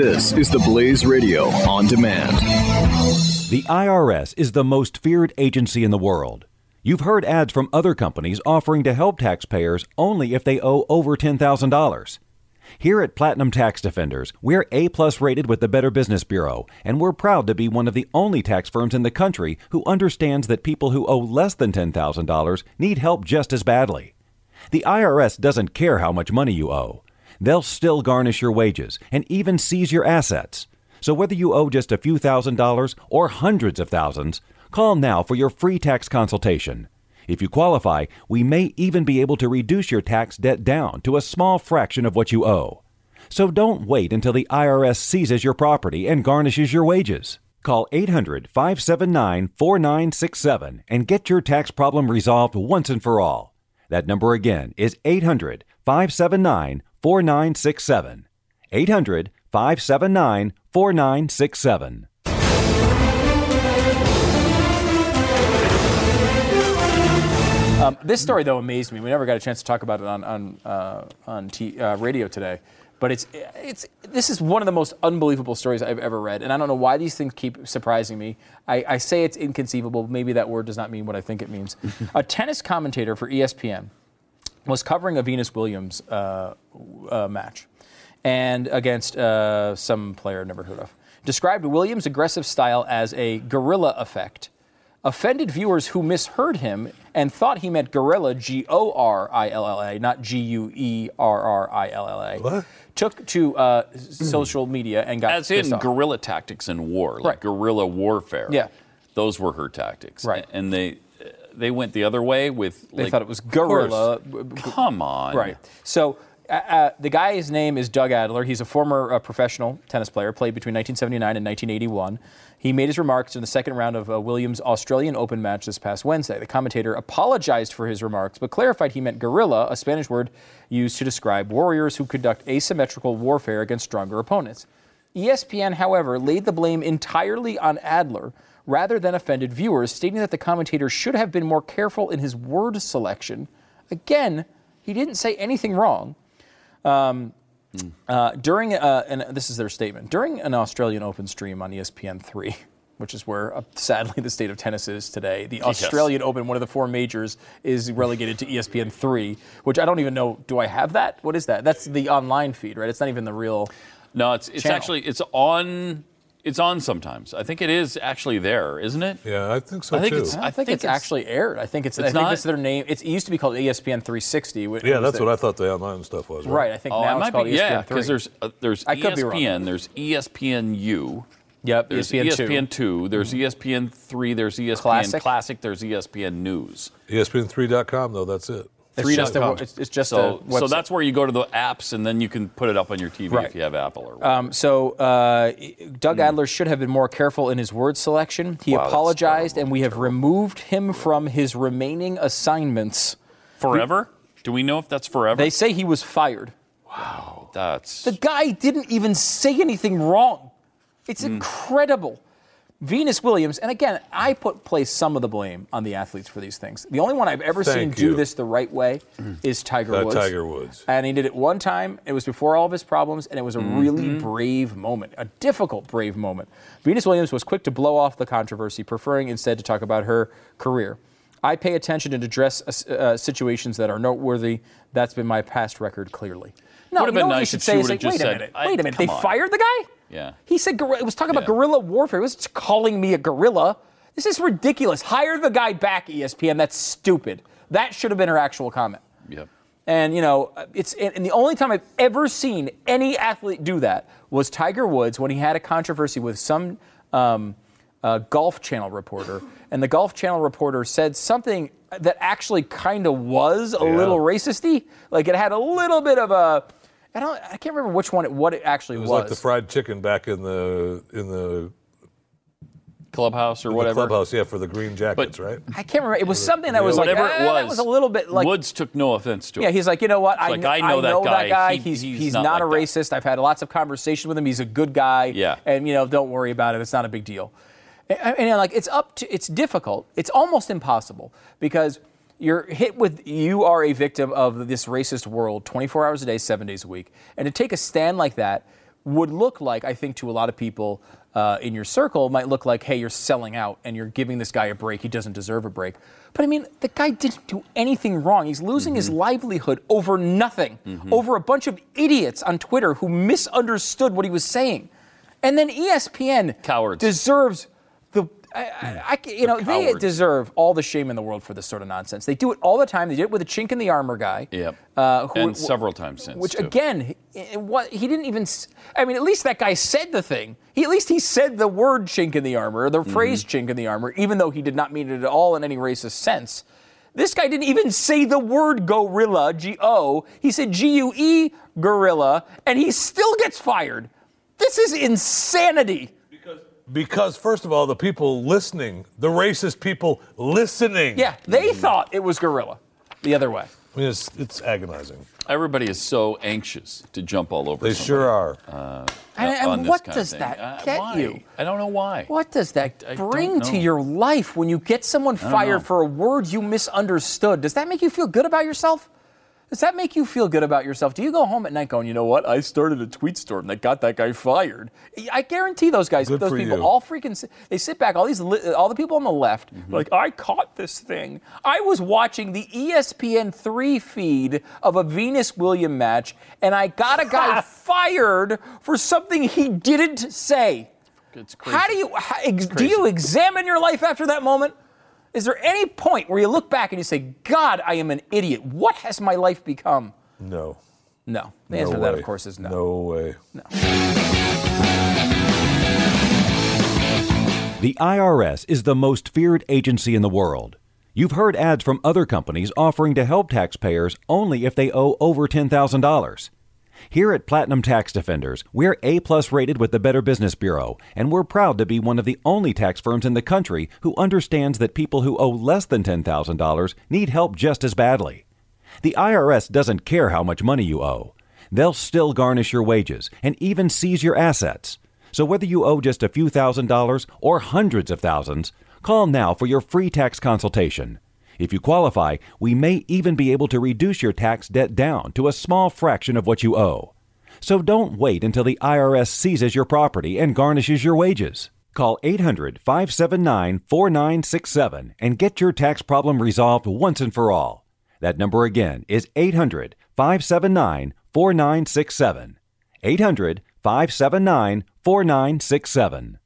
This is the Blaze Radio on demand. The IRS is the most feared agency in the world. You've heard ads from other companies offering to help taxpayers only if they owe over $10,000. Here at Platinum Tax Defenders, we're A plus rated with the Better Business Bureau, and we're proud to be one of the only tax firms in the country who understands that people who owe less than $10,000 need help just as badly. The IRS doesn't care how much money you owe. They'll still garnish your wages and even seize your assets. So whether you owe just a few thousand dollars or hundreds of thousands, call now for your free tax consultation. If you qualify, we may even be able to reduce your tax debt down to a small fraction of what you owe. So don't wait until the IRS seizes your property and garnishes your wages. Call 800 579 4967 and get your tax problem resolved once and for all. That number again is 800 579 4967. 800 579 4967. Um, this story, though, amazed me. We never got a chance to talk about it on on uh, on t- uh, radio today, but it's it's this is one of the most unbelievable stories I've ever read, and I don't know why these things keep surprising me. I, I say it's inconceivable. Maybe that word does not mean what I think it means. a tennis commentator for ESPN was covering a Venus Williams uh, uh, match, and against uh, some player I've never heard of. Described Williams' aggressive style as a guerrilla effect offended viewers who misheard him and thought he meant gorilla, G O R I L L A, not G U E R R I L L A. What? Took to uh, social media and got As in pissed off. guerrilla tactics in war, like Right. guerrilla warfare. Yeah. Those were her tactics. Right. And they they went the other way with. They like, thought it was gorilla. Come on. Right. So uh, uh, the guy's name is Doug Adler. He's a former uh, professional tennis player, played between 1979 and 1981. He made his remarks in the second round of uh, Williams' Australian Open match this past Wednesday. The commentator apologized for his remarks, but clarified he meant guerrilla, a Spanish word used to describe warriors who conduct asymmetrical warfare against stronger opponents. ESPN, however, laid the blame entirely on Adler rather than offended viewers, stating that the commentator should have been more careful in his word selection. Again, he didn't say anything wrong. Um, uh, during, uh, and this is their statement, during an Australian Open stream on E ESPN3, which is where uh, sadly the state of tennis is today, the Australian Open, one of the four majors, is relegated to E ESPN3, which I don't even know. Do I have that? What is that? That's the online feed, right? It's not even the real. No, it's it's Channel. actually it's on it's on sometimes. I think it is actually there, isn't it? Yeah, I think so I think too. it's- I, think, it's, actually aired. I think it's. I It's think not? that's their name. It's, it used to be called E ESPN 360. which yeah, that's the- what I thought the online stuff was. Right. I think Oh, now it it's might called E be, ESPN yeah, because there's uh, there's I could be wrong. ESPN, there's E ESPNU, Yep. there's ESPN, two. ESPN two, there's E ESPN three, there's ESPN Classic. Classic, there's E ESPN News. E ESPN3.com though. That's it. It's just a, 3.com. it's, it's just So so that's where you go to the apps and then you can put it up on your TV Right. if you have Apple or whatever. Um, so uh, Doug Adler should have been more careful in his word selection. He Wow, apologized, and we have removed him from his remaining assignments. forever? Do we know if that's forever? They say he was fired. Wow, that's The guy didn't even say anything wrong. It's Hmm. incredible. Venus Williams, and again, I put place some of the blame on the athletes for these things. The only one I've ever seen Thank do this the right way is Tiger Uh, Woods. Tiger Woods. And he did it one time. It was before all of his problems, and it was a really brave moment, a difficult, brave moment. Venus Williams was quick to blow off the controversy, preferring instead to talk about her career. I pay attention and address uh, uh, situations that are noteworthy. That's been my past record, clearly. No, Would've been what you nice should if say she is would've like, just wait a minute, wait a minute. They on. fired the guy? Yeah. He said. It was talking about Yeah. guerrilla warfare. It was calling me a gorilla. This is ridiculous. Hire the guy back, ESPN. That's stupid. That should have been her actual comment. Yep. And you know, it's and the only time I've ever seen any athlete do that was Tiger Woods when he had a controversy with some um, uh, Golf Channel reporter, and the Golf Channel reporter said something that actually kind of was a Yeah. little racisty. Like it had a little bit of a. I don't. I can't remember which one. It, what it actually was. It was like the fried chicken back in the in the, Clubhouse or in the whatever. clubhouse. Yeah, for the green jackets, right? I can't remember. It was something that was like Whatever "Ah, it was. That was a little bit like Woods took no offense to it. Yeah, he's like, you know what? I, like, kn- I know that that guy. guy. He- he's he's he's not not, a like that. racist. I've had lots of conversations with him. He's a good guy. Yeah. And you know, don't worry about it. It's not a big deal. And, and, like, it's up to. It's difficult. It's almost impossible because you're hit with. You are a victim of this racist world, 24 hours a day, seven days a week, and to take a stand like that. would look like, I think, to a lot of people uh, in your circle, might look like, hey, you're selling out and you're giving this guy a break. He doesn't deserve a break. But I mean, the guy didn't do anything wrong. He's losing his livelihood over nothing, over a bunch of idiots on Twitter who misunderstood what he was saying. And then ESPN Cowards. deserves. I, I, I you know, they deserve all the shame in the world for this sort of nonsense. They do it all the time. They did it with a chink in the armor guy. Yep. Uh, who- and several times since. which too. again, he, what he didn't even. I mean, at least that guy said the thing. He at least he said the word "chink in the armor" or the Mm-hmm. phrase "chink in the armor," even though he did not mean it at all in any racist sense. This guy didn't even say the word gorilla, G O. He said G U E, guerrilla, and he still gets fired. This is insanity. Because first of all, the people listening, the racist people listening. Yeah, they thought it was gorilla. The other way. I mean, it's, it's agonizing. Everybody is so anxious to jump all over. They somebody, sure are. uh, And- and what does that Uh, get why? you? I don't know why. What does that I don't bring to your life when you get someone fired know. for a word you misunderstood? Does that make you feel good about yourself? Does that make you feel good about yourself? Do you go home at night going, you know what? I started a tweet storm that got that guy fired. I guarantee those guys, Good those people, you. all freaking, they sit back. All these, li- all the people on the left, Mm-hmm. like, I caught this thing. I was watching the ESPN three feed of a Venus William match, and I got a guy fired for something he didn't say. It's crazy. How do you how, ex, do you examine your life after that moment? Is there any point where you look back and you say, "God, I am an idiot. What has my life become?" No. No. The no answer to that, way. of course, is no. No way. No. The IRS is the most feared agency in the world. You've heard ads from other companies offering to help taxpayers only if they owe over $10,000. Here at Platinum Tax Defenders, we're A plus rated with the Better Business Bureau, and we're proud to be one of the only tax firms in the country who understands that people who owe less than $10,000 need help just as badly. The IRS doesn't care how much money you owe. They'll still garnish your wages and even seize your assets. So whether you owe just a few thousand dollars or hundreds of thousands, call now for your free tax consultation. If you qualify, we may even be able to reduce your tax debt down to a small fraction of what you owe. So don't wait until the IRS seizes your property and garnishes your wages. Call 800 579 4967 and get your tax problem resolved once and for all. That number again is 800 579 4967. 800 579 4967.